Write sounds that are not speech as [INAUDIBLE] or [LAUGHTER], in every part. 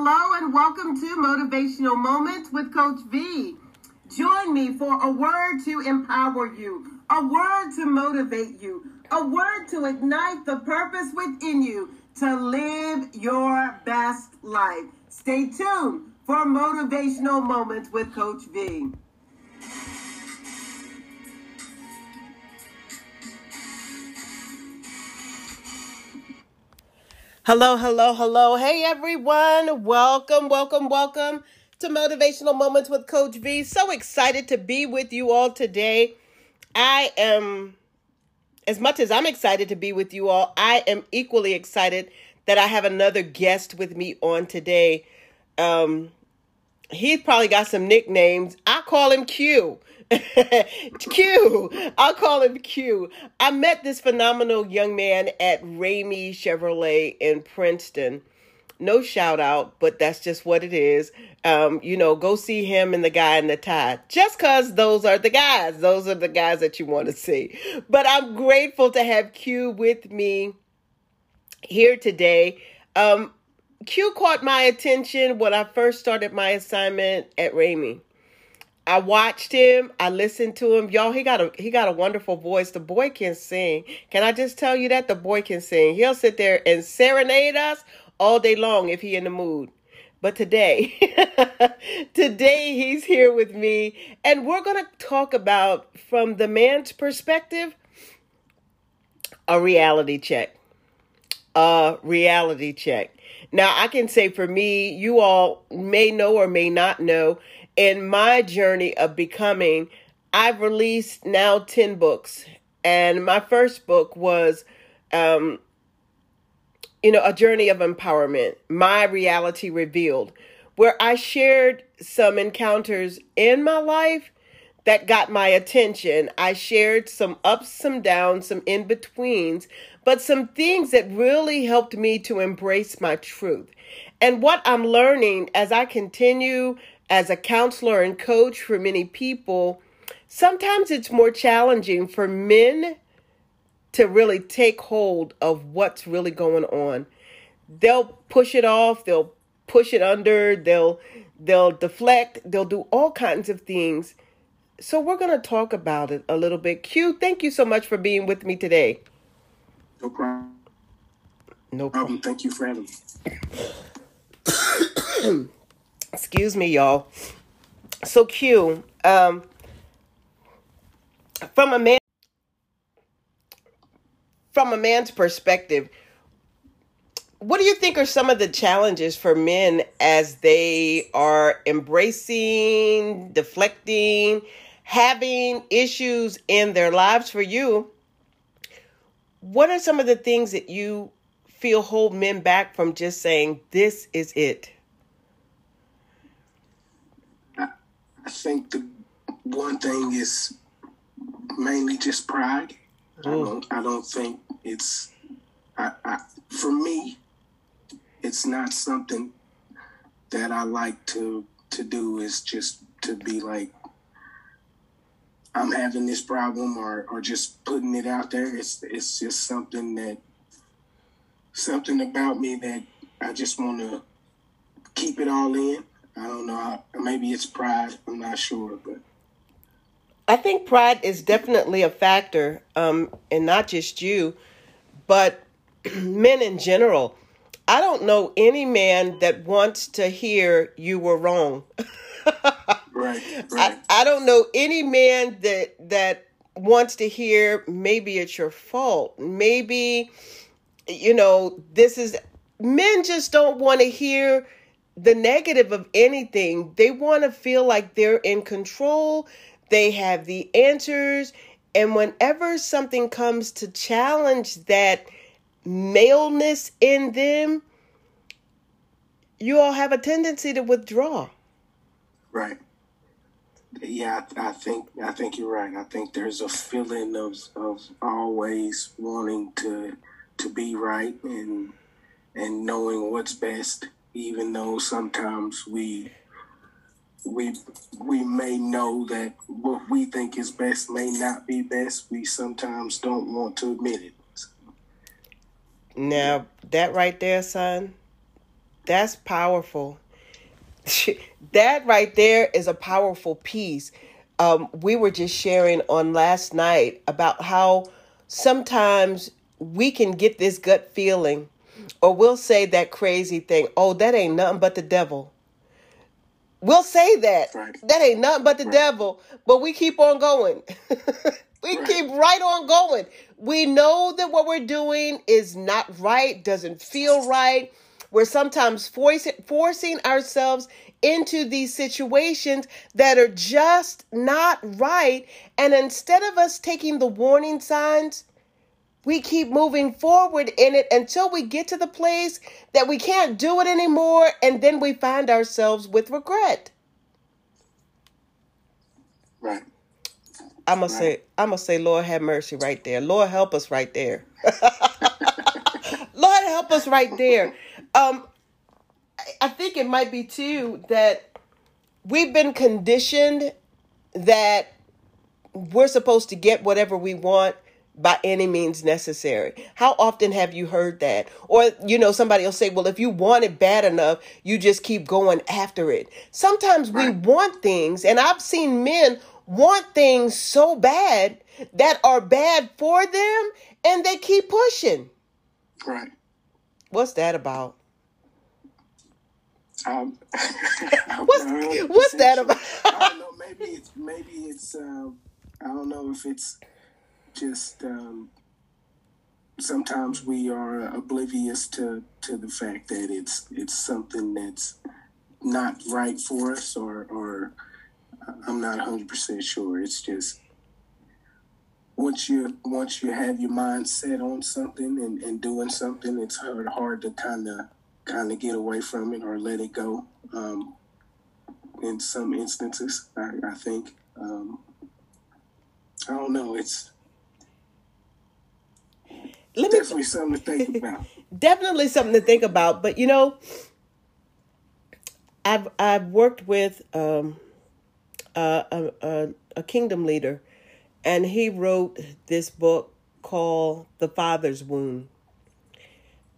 Hello and welcome to Motivational Moments with Coach V. Join me for a word to empower you, a word to motivate you, a word to ignite the purpose within you to live your best life. Stay tuned for Motivational Moments with Coach V. Hello, hello, hello. Hey, everyone. Welcome, welcome, welcome to Motivational Moments with Coach V. So excited to be with you all today. I am, as much as I'm excited to be with you all, I am equally excited that I have another guest with me on today. Um, he's probably got some nicknames. Call him Que. [LAUGHS] Que. I'll call him Que. I met this phenomenal young man at Ramey Chevrolet in Princeton. No shout out, but that's just what it is. Um, you know, go see him and the guy in the tie. Just cause those are the guys. Those are the guys that you want to see. But I'm grateful to have Que with me here today. Um, Que caught my attention when I first started my assignment at Ramey. I watched him. I listened to him. Y'all, he got a he got a wonderful voice. The boy can sing. Can I just tell you that the boy can sing? He'll sit there and serenade us all day long if he in the mood. But today, [LAUGHS] today he's here with me, and we're gonna talk about from the man's perspective a reality check. A reality check. Now, I can say for me, you all may know or may not know in my journey of becoming, I've released now 10 books. And my first book was, um, you know, A Journey of Empowerment, My Reality Revealed, where I shared some encounters in my life that got my attention. I shared some ups, some downs, some in betweens, but some things that really helped me to embrace my truth. And what I'm learning as I continue as a counselor and coach for many people, sometimes it's more challenging for men to really take hold of what's really going on. They'll push it off, they'll push it under, they'll they'll deflect, they'll do all kinds of things. So we're going to talk about it a little bit. Que, thank you so much for being with me today. No problem. No problem. Thank you for having me. [COUGHS] Excuse me, y'all. So Que, um, from a man from a man's perspective, what do you think are some of the challenges for men as they are embracing, deflecting, having issues in their lives for you? What are some of the things that you feel hold men back from just saying, this is it? I think the one thing is mainly just pride. I mm. don't. I don't think it's. I, I, for me, it's not something that I like to to do. Is just to be like, I'm having this problem, or or just putting it out there. It's it's just something that something about me that I just want to keep it all in I don't know. maybe it's pride. I'm not sure, but I think pride is definitely a factor, um, and not just you, but [CLEARS THROAT] men in general. I don't know any man that wants to hear you were wrong. right, [LAUGHS] right. I, I don't know any man that that wants to hear maybe it's your fault. Maybe you know this is men just don't want to hear the negative of anything. They want to feel like they're in control, they have the answers. And whenever something comes to challenge that maleness in them, you all have a tendency to withdraw. Right. Yeah, I, I think I think you're right. I think there's a feeling of of always wanting to to be right and and knowing what's best even though sometimes we we we may know that what we think is best may not be best. We sometimes don't want to admit it. Now that right there, son, That's powerful. [LAUGHS] that right there is a powerful piece. Um, we were just sharing on last night about how sometimes we can get this gut feeling, or we'll say that crazy thing, oh, that ain't nothing but the devil. We'll say that. Right. That ain't nothing but the right. devil, but we keep on going. [LAUGHS] we right. keep right on going. We know that what we're doing is not right, doesn't feel right. We're sometimes forcing, forcing ourselves into these situations that are just not right. And instead of us taking the warning signs, we keep moving forward in it until we get to the place that we can't do it anymore. And then we find ourselves with regret. Right. I'm gonna right. say, I'm gonna say, Lord have mercy right there. Lord help us right there. [LAUGHS] Lord help us right there. Um, I think it might be too that we've been conditioned that we're supposed to get whatever we want by any means necessary. How often have you heard that? Or, you know, somebody will say, well, if you want it bad enough, you just keep going after it. Sometimes we want things, and I've seen men want things so bad that are bad for them, and they keep pushing. Right. What's that about? Um, [LAUGHS] what's what's that about? I don't know. [LAUGHS] Maybe it's maybe it's. Uh, I don't know if it's just. Um, sometimes we are oblivious to to the fact that it's it's something that's not right for us, or or I'm not 100 percent sure. It's just once you once you have your mind set on something and, and doing something, it's hard hard to kind of kind of get away from it or let it go. Um, in some instances, I, I think. Um, I don't know. It's Let definitely me, something to think about. [LAUGHS] definitely something to think about. But you know, I've I've worked with um, a, a, a kingdom leader, and he wrote this book called The Father's Wound.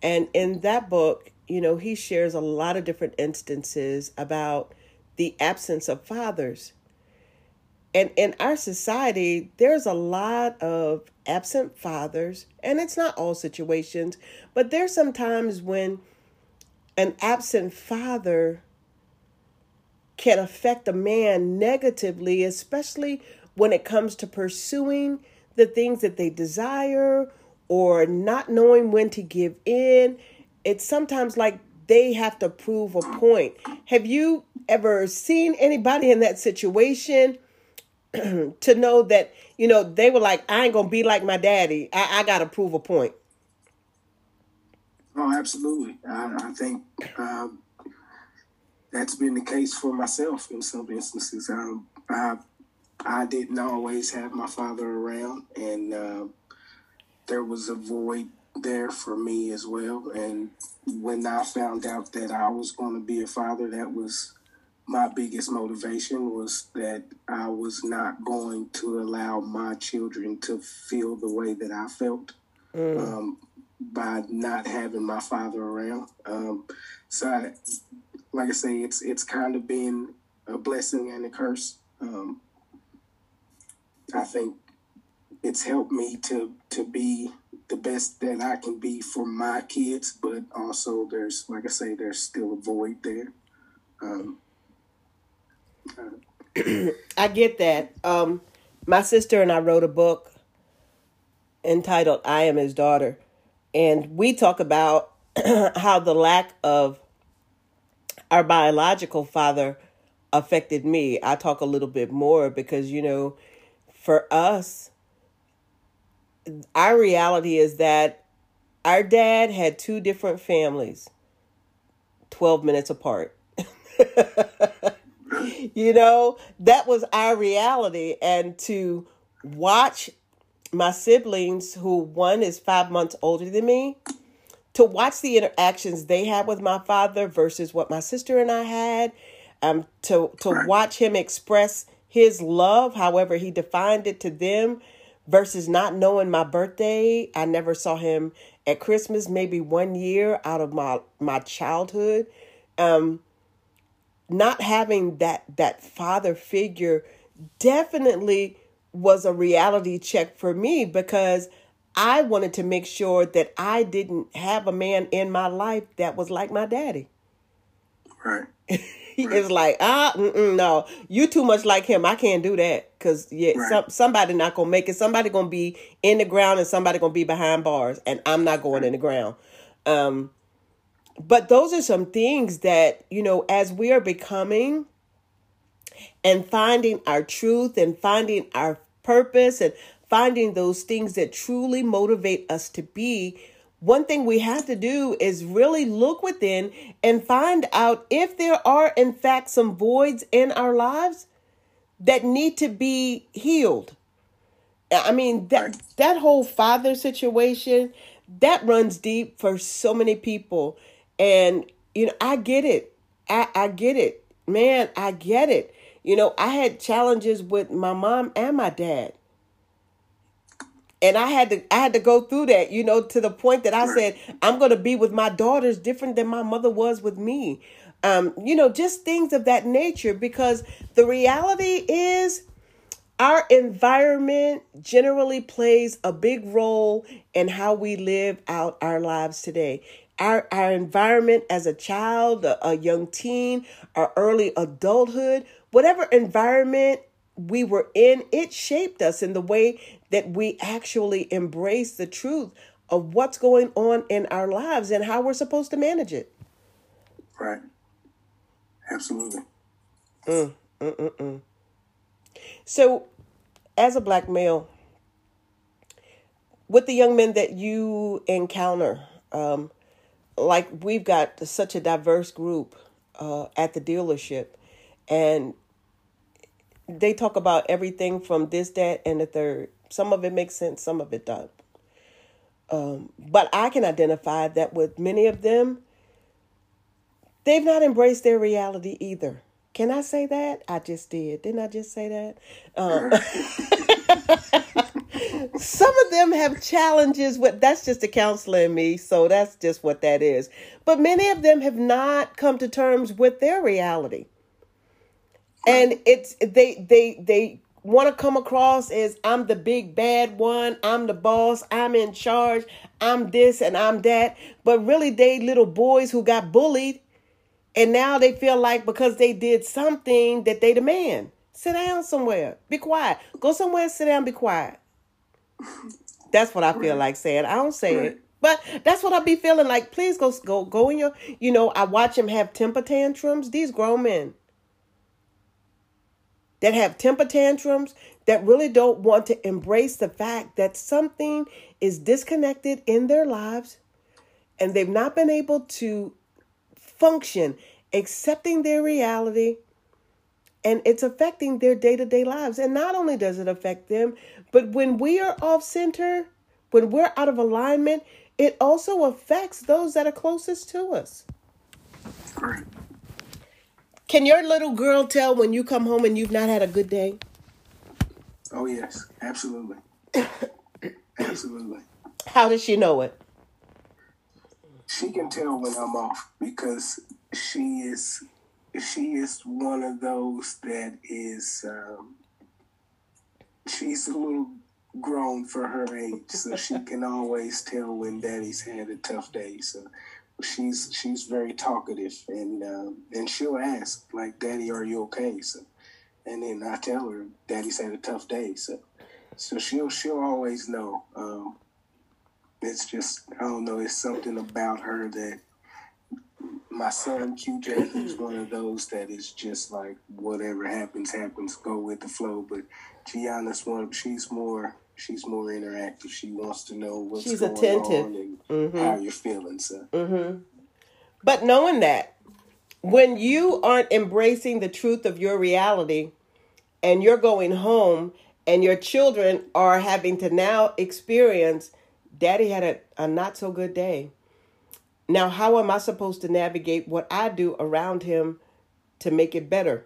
And in that book, you know, he shares a lot of different instances about the absence of fathers. And in our society, there's a lot of absent fathers, and it's not all situations, but there's sometimes when an absent father can affect a man negatively, especially when it comes to pursuing the things that they desire or not knowing when to give in it's sometimes like they have to prove a point. Have you ever seen anybody in that situation [CLEARS THROAT] to know that, you know, they were like, I ain't going to be like my daddy. I, I got to prove a point? Oh, absolutely. I, I think um, that's been the case for myself in some instances. Um, I, I didn't always have my father around, and uh, there was a void there for me as well. And when I found out that I was going to be a father, that was my biggest motivation was that I was not going to allow my children to feel the way that I felt mm. um, by not having my father around. Um, so, I, like I say, it's it's kind of been a blessing and a curse. Um, I think it's helped me to to be the best that I can be for my kids, but also there's, like I say, there's still a void there. Um, I get that. Um, my sister and I wrote a book entitled I Am His Daughter. And we talk about [CLEARS THROAT] how the lack of our biological father affected me. I talk a little bit more because, you know, for us, our reality is that our dad had two different families 12 minutes apart. [LAUGHS] you know, that was our reality. And to watch my siblings, who one is five months older than me, to watch the interactions they had with my father versus what my sister and I had, um, to to watch him express his love, however he defined it to them, versus not knowing my birthday. I never saw him at Christmas, maybe one year out of my, my childhood. um, not having that that father figure definitely was a reality check for me because I wanted to make sure that I didn't have a man in my life that was like my daddy. Right. [LAUGHS] he right. is like, ah, no, you too much like him. I can't do that because yeah, right. some, somebody not gonna make it. Somebody gonna be in the ground and somebody gonna be behind bars, and I'm not going right. in the ground. Um, but those are some things that you know as we are becoming and finding our truth and finding our purpose and finding those things that truly motivate us to be, one thing we have to do is really look within and find out if there are, in fact, some voids in our lives that need to be healed. I mean, that, that whole father situation, that runs deep for so many people. And, you know, I get it. I, I get it. Man, I get it. You know, I had challenges with my mom and my dad. And I had to I had to go through that, you know, to the point that I said I'm going to be with my daughters different than my mother was with me. Um, you know, just things of that nature because the reality is our environment generally plays a big role in how we live out our lives today. Our, our environment as a child, a, a young teen, our early adulthood whatever environment we were in, it shaped us in the way that we actually embrace the truth of what's going on in our lives and how we're supposed to manage it. Right. Absolutely. Mm, mm, mm, mm. So, as a black male, with the young men that you encounter, um, like we've got such a diverse group uh, at the dealership, and they talk about everything from this, that, and the third. Some of it makes sense, some of it doesn't. Um, but I can identify that with many of them, they've not embraced their reality either. Can I say that? I just did. Didn't I just say that? Um, [LAUGHS] [LAUGHS] some of them have challenges with that's just a counselor in me, so that's just what that is. But many of them have not come to terms with their reality and it's they they they want to come across as I'm the big bad one, I'm the boss, I'm in charge, I'm this and I'm that. But really, they little boys who got bullied, and now they feel like because they did something that they demand. Sit down somewhere, be quiet. Go somewhere, sit down, be quiet. That's what I feel like saying. I don't say it. But that's what I be feeling like. Please go go go in your you know, I watch him have temper tantrums. These grown men that have temper tantrums, that really don't want to embrace the fact that something is disconnected in their lives and they've not been able to function accepting their reality and it's affecting their day-to-day lives and not only does it affect them but when we are off center when we're out of alignment it also affects those that are closest to us can your little girl tell when you come home and you've not had a good day? Oh, yes, absolutely. [COUGHS] absolutely. How does she know it? She can tell when I'm off because she is she is one of those that is um, she's a little grown for her age, so she [LAUGHS] can always tell when daddy's had a tough day. So she's she's very talkative and um, and she'll ask like daddy are you okay so and then i tell her daddy's had a tough day so so she'll she'll always know um, it's just i don't know it's something about her that my son qj he's one of those that is just like whatever happens happens go with the flow but gianna's one she's more she's more interactive. She wants to know what's she's going attentive. on and mm-hmm. how you're feeling. So, mm-hmm. but knowing that when you aren't embracing the truth of your reality, and you're going home, and your children are having to now experience, Daddy had a, a not so good day. Now, how am I supposed to navigate what I do around him to make it better?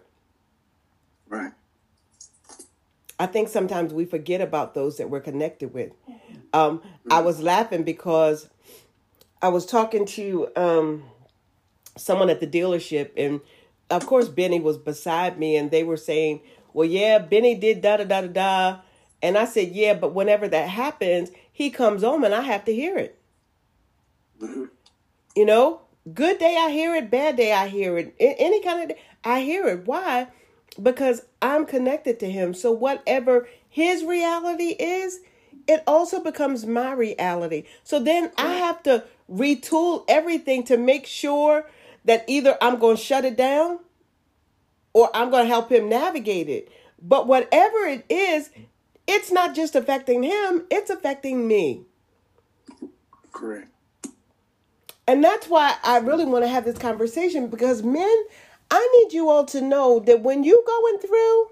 Right. I think sometimes we forget about those that we're connected with. Um, I was laughing because I was talking to um, someone at the dealership, and of course Benny was beside me, and they were saying, "Well, yeah, Benny did da da da da da," and I said, "Yeah, but whenever that happens, he comes home, and I have to hear it." Mm-hmm. You know, good day I hear it, bad day I hear it, any kind of day I hear it. Why? Because I'm connected to him. So whatever his reality is, it also becomes my reality. So then I have to retool everything to make sure that either I'm going to shut it down or I'm going to help him navigate it. But whatever it is, it's not just affecting him, it's affecting me. Correct. And that's why I really want to have this conversation because men, I need you all to know that when you going through,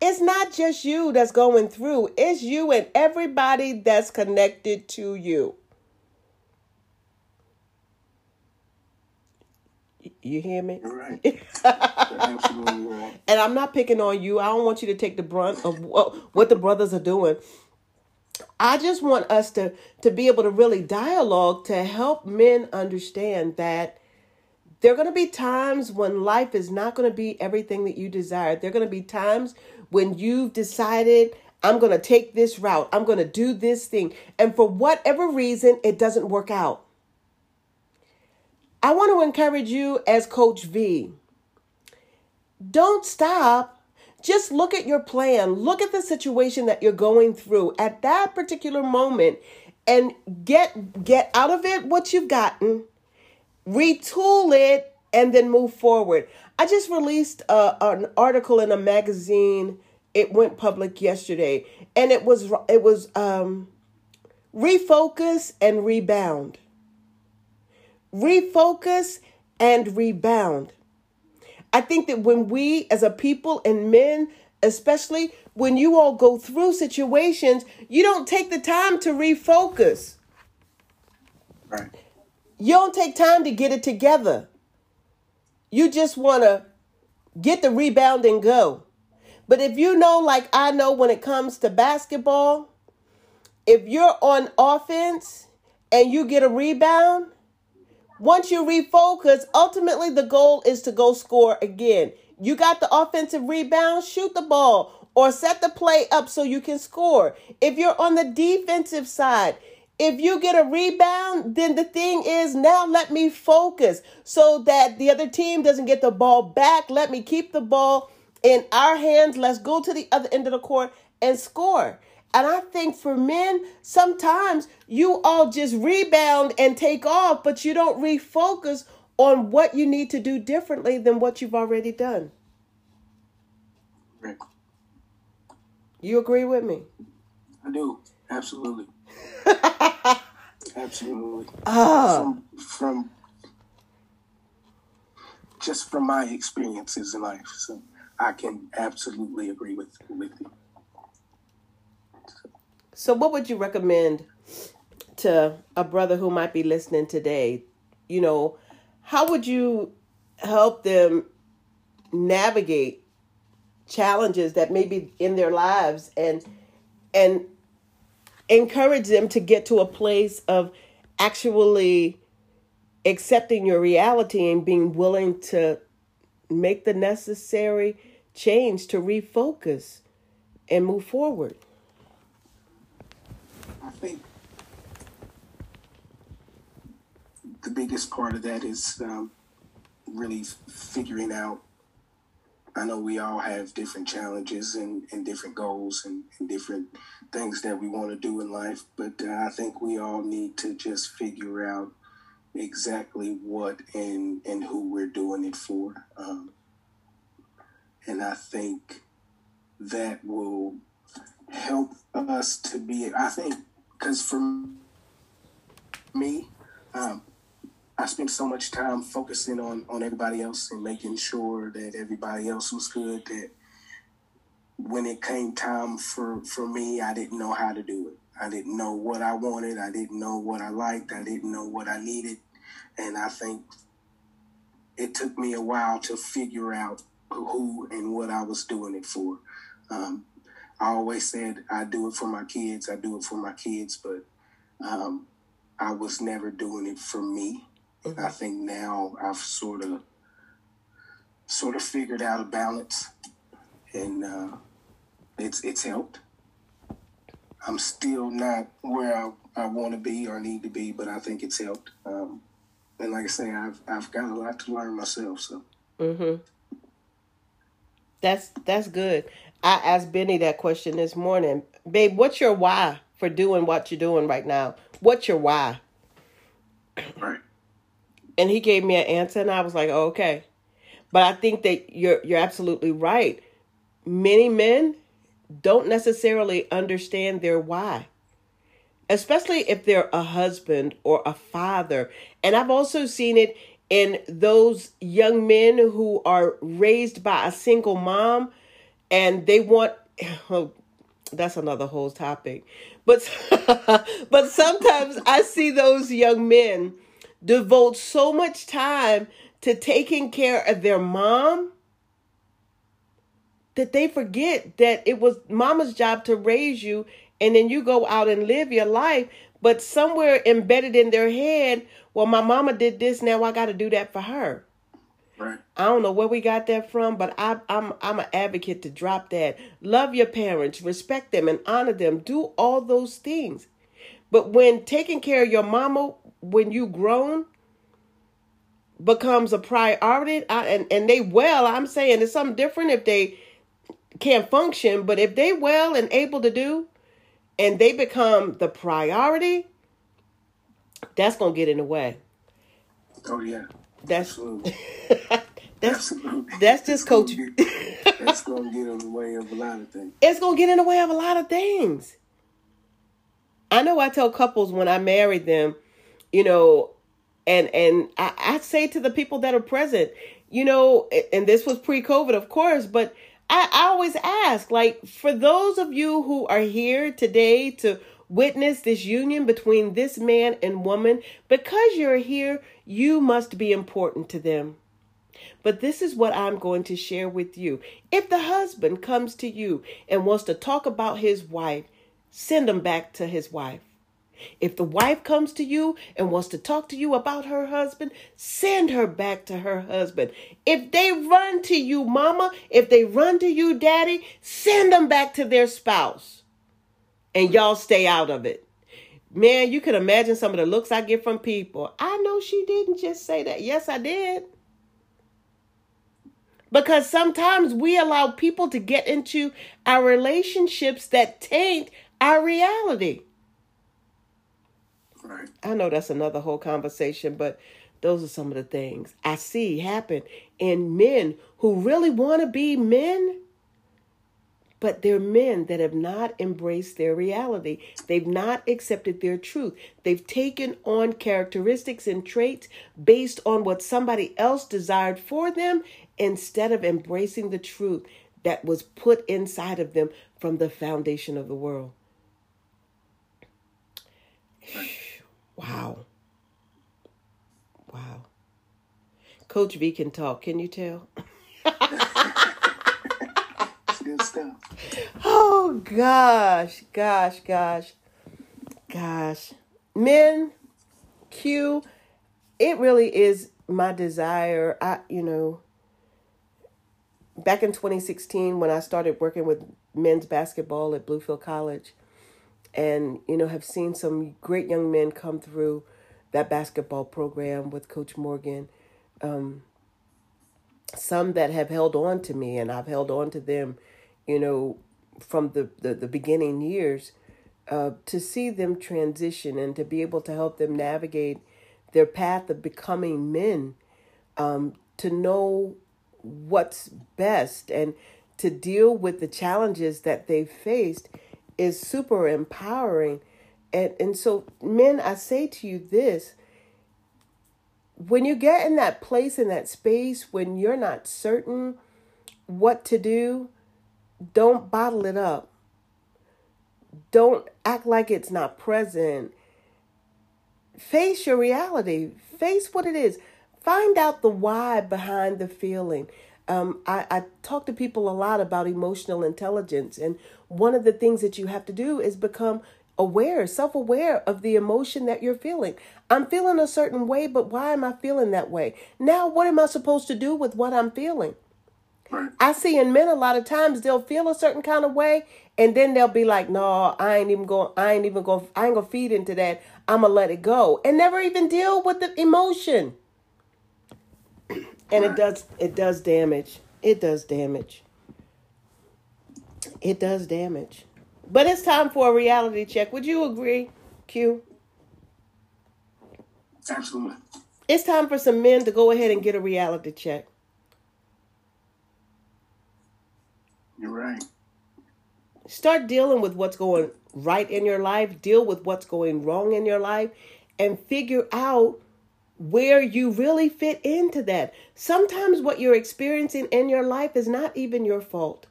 it's not just you that's going through, it's you and everybody that's connected to you. You hear me? Right. absolutely right. And I'm not picking on you. I don't want you to take the brunt of what the brothers are doing. I just want us to to be able to really dialogue to help men understand that there are going to be times when life is not going to be everything that you desire. There are going to be times when you've decided I'm going to take this route. I'm going to do this thing. And for whatever reason, it doesn't work out. I want to encourage you as Coach V. Don't stop. Just look at your plan. Look at the situation that you're going through at that particular moment and get get out of it what you've gotten, retool it and then move forward. I just released a, an article in a magazine. It went public yesterday and it was it was um refocus and rebound refocus, and rebound. I think that when we, as a people and men, especially when you all go through situations, you don't take the time to refocus. Right. You don't take time to get it together. You just want to get the rebound and go. But if you know, like I know when it comes to basketball, if you're on offense and you get a rebound, once you refocus, ultimately the goal is to go score again. You got the offensive rebound, shoot the ball or set the play up so you can score. If you're on the defensive side, if you get a rebound, then the thing is now let me focus so that the other team doesn't get the ball back. Let me keep the ball in our hands. Let's go to the other end of the court and score. And I think for men, sometimes you all just rebound and take off, but you don't refocus on what you need to do differently than what you've already done. Right. You agree with me? I do. Absolutely. [LAUGHS] Absolutely. Ah. From, from just from my experiences in life, so I can absolutely agree with with you. So, what would you recommend to a brother who might be listening today? You know, how would you help them navigate challenges that may be in their lives and and encourage them to get to a place of actually accepting your reality and being willing to make the necessary change to refocus and move forward? think the biggest part of that is um, really figuring out. I know we all have different challenges and, and different goals and, and different things that we want to do in life, but uh, I think we all need to just figure out exactly what and and who we're doing it for. Um, and I think that will help us to be. I think because for me, um, I spent so much time focusing on on everybody else and making sure that everybody else was good. That when it came time for for me, I didn't know how to do it. I didn't know what I wanted. I didn't know what I liked. I didn't know what I needed, and I think it took me a while to figure out who and what I was doing it for. Um, I always said I do it for my kids. I do it for my kids, but um, I was never doing it for me, Mm-hmm. I think now I've sort of sort of figured out a balance, and uh, it's it's helped. I'm still not where I, I want to be or need to be, but I think it's helped. Um, and like I say, I've I've got a lot to learn myself. So. Mhm. That's that's good. I asked Benny that question this morning. Babe, what's your why for doing what you're doing right now? What's your why? And he gave me an answer and I was like, oh, okay. But I think that you're you're absolutely right. Many men don't necessarily understand their why. Especially if they're a husband or a father. And I've also seen it in those young men who are raised by a single mom and they want [LAUGHS] oh, that's another whole topic. But [LAUGHS] but sometimes I see those young men devote so much time to taking care of their mom that they forget that it was mama's job to raise you and then you go out and live your life. But somewhere embedded in their head well my mama did this now i got to do that for her. Right. i don't know where we got that from but I, i'm i'm an advocate to drop that. Love your parents respect them and honor them. Do all those things. But when taking care of your mama when you grown becomes a priority I, and and they well i'm saying it's something different if they can't function but if they well and able to do and they become the priority that's gonna get in the way Oh yeah. that's Absolutely. [LAUGHS] that's Absolutely. that's It's just coach get- That's [LAUGHS] gonna get in the way of a lot of things. it's gonna get in the way of a lot of things. I know I tell couples when I married them, you know, and and I, I say to the people that are present, you know, and this was pre-COVID, of course, but I, I always ask, like, for those of you who are here today to witness this union between this man and woman, because you're here, you must be important to them. But this is what I'm going to share with you. If the husband comes to you and wants to talk about his wife, send him back to his wife. If the wife comes to you and wants to talk to you about her husband, send her back to her husband. If they run to you, mama, if they run to you, daddy, send them back to their spouse. And y'all stay out of it. Man, you can imagine some of the looks I get from people. I know she didn't just say that. Yes, I did. Because sometimes we allow people to get into our relationships that taint our reality. Right. I know that's another whole conversation, but those are some of the things I see happen in men who really want to be men, but they're men that have not embraced their reality. They've not accepted their truth. They've taken on characteristics and traits based on what somebody else desired for them instead of embracing the truth that was put inside of them from the foundation of the world. Wow. Wow. Coach V can talk. Can you tell? Good stuff. Oh gosh, gosh, gosh, gosh. Men, Que, it really is my desire. I, you know, back in 2016 when I started working with men's basketball at Bluefield College, and you know have seen some great young men come through that basketball program with Coach Morgan. Um, some that have held on to me, and I've held on to them, you know, from the the, the beginning years. Uh, to see them transition and to be able to help them navigate their path of becoming men, um, to know what's best and to deal with the challenges that they've faced is super empowering. And and so men, I say to you this, when you get in that place in that space when you're not certain what to do, don't bottle it up. Don't act like it's not present. Face your reality. Face what it is. Find out the why behind the feeling. Um, I, I talk to people a lot about emotional intelligence, and one of the things that you have to do is become aware, self aware of the emotion that you're feeling. I'm feeling a certain way, but why am I feeling that way? Now, what am I supposed to do with what I'm feeling? I see in men a lot of times they'll feel a certain kind of way and then they'll be like, no, I ain't even going, I ain't even going, I ain't going to feed into that. I'm going to let it go and never even deal with the emotion. And it does, it does damage. It does damage. It does damage. But it's time for a reality check. Would you agree, Que? Absolutely. It's time for some men to go ahead and get a reality check. You're right. Start dealing with what's going right in your life, deal with what's going wrong in your life, and figure out where you really fit into that. Sometimes what you're experiencing in your life is not even your fault.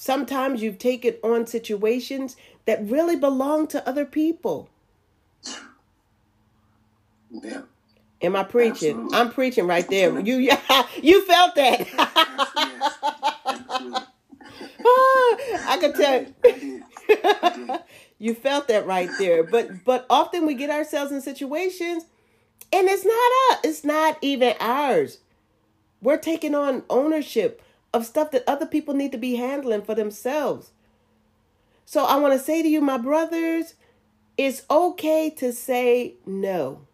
Sometimes you've taken on situations that really belong to other people. Yeah. Am I preaching? Absolutely. I'm preaching right there. You [LAUGHS] you felt that. [LAUGHS] Ah, I could tell. [LAUGHS] you felt that right there. But but often we get ourselves in situations and it's not us. It's not even ours. We're taking on ownership of stuff that other people need to be handling for themselves. So I want to say to you, my brothers, it's okay to say no.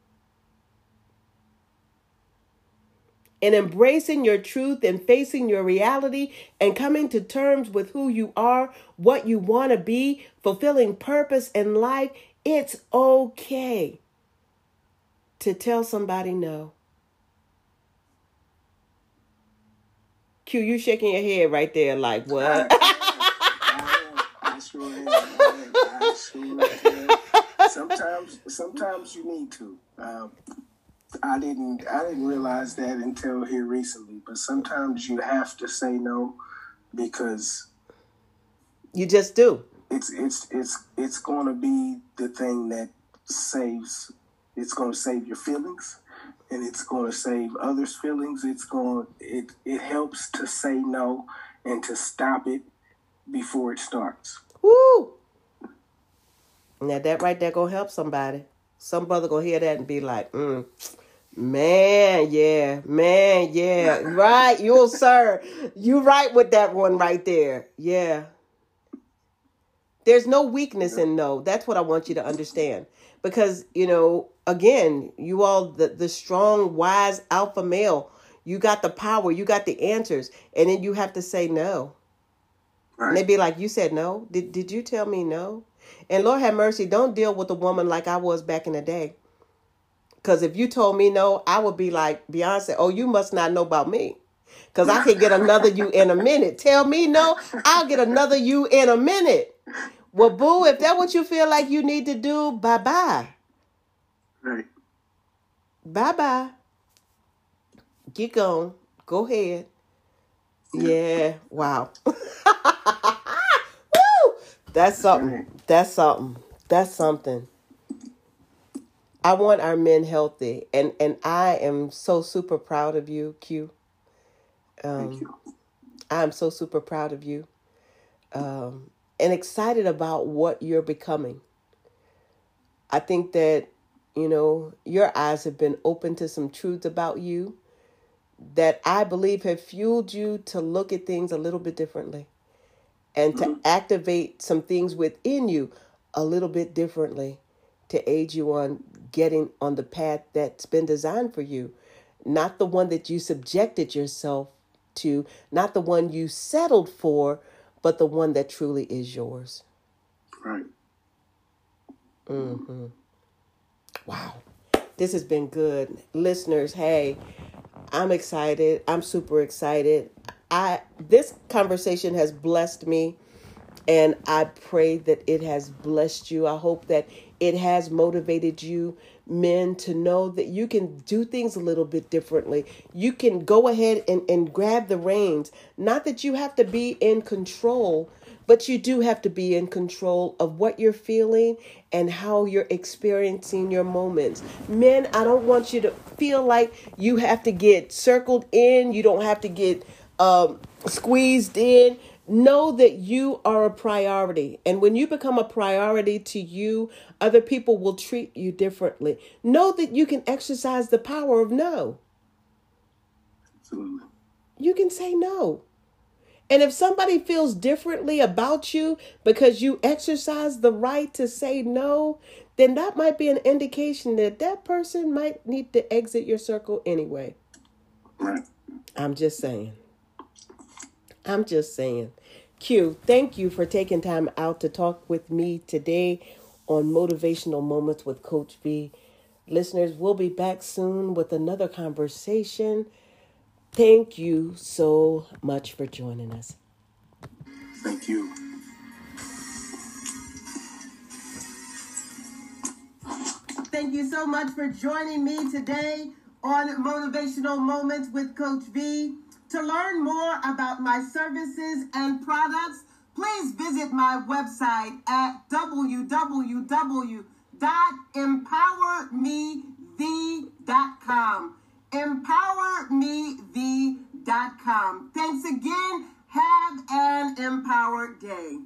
and embracing your truth and facing your reality and coming to terms with who you are, what you want to be, fulfilling purpose in life, it's okay to tell somebody no. Que, you shaking your head right there, like what? [LAUGHS] sometimes, sometimes you need to. Um, I didn't I didn't realize that until here recently. But sometimes you have to say no because you just do. It's it's it's it's going to be the thing that saves. It's going to save your feelings, and it's going to save others' feelings. It's going it it helps to say no and to stop it before it starts. Woo! Now that right there gonna help somebody. Some brother gonna hear that and be like, mm, man, yeah, man, yeah, [LAUGHS] right, you sir, you right with that one right there, yeah. There's no weakness in no. That's what I want you to understand, because you know, again, you all the the strong, wise alpha male, you got the power, you got the answers, and then you have to say no. Right. And they'd be like, "You said no. Did did you tell me no?" And Lord have mercy, don't deal with a woman like I was back in the day. Because if you told me no, I would be like Beyonce, oh, you must not know about me. Because I can get another you in a [LAUGHS] minute. Tell me no, I'll get another you in a minute. Well, boo, if that's what you feel like you need to do, bye bye. Right. Bye bye. Get going. Go ahead. Yeah. Wow. [LAUGHS] Woo! That's something. That's something. That's something. I want our men healthy, and and I am so super proud of you, Que. Um, Thank you. I'm so super proud of you, um, and excited about what you're becoming. I think that you know your eyes have been open to some truths about you that I believe have fueled you to look at things a little bit differently and to mm-hmm. activate some things within you a little bit differently to aid you on getting on the path that's been designed for you, not the one that you subjected yourself to, not the one you settled for, but the one that truly is yours. Right. Mhm. Wow. This has been good. Listeners, hey, I'm excited. I'm super excited. I this conversation has blessed me and I pray that it has blessed you. I hope that it has motivated you men to know that you can do things a little bit differently. You can go ahead and, and grab the reins. Not that you have to be in control, but you do have to be in control of what you're feeling and how you're experiencing your moments. Men, I don't want you to feel like you have to get circled in, you don't have to get um, squeezed in. know that you are a priority. And when you become a priority to you, other people will treat you differently. Know that you can exercise the power of no. Absolutely. You can say no. And if somebody feels differently about you because you exercise the right to say no, then that might be an indication that that person might need to exit your circle anyway. I'm just saying. I'm just saying. Que, thank you for taking time out to talk with me today on Motivational Moments with Coach V. Listeners, we'll be back soon with another conversation. Thank you so much for joining us. Thank you. Thank you so much for joining me today on Motivational Moments with Coach V. To learn more about my services and products, please visit my website at www.empowermeth.com. EmpowerMeThee.com. Thanks again. Have an empowered day.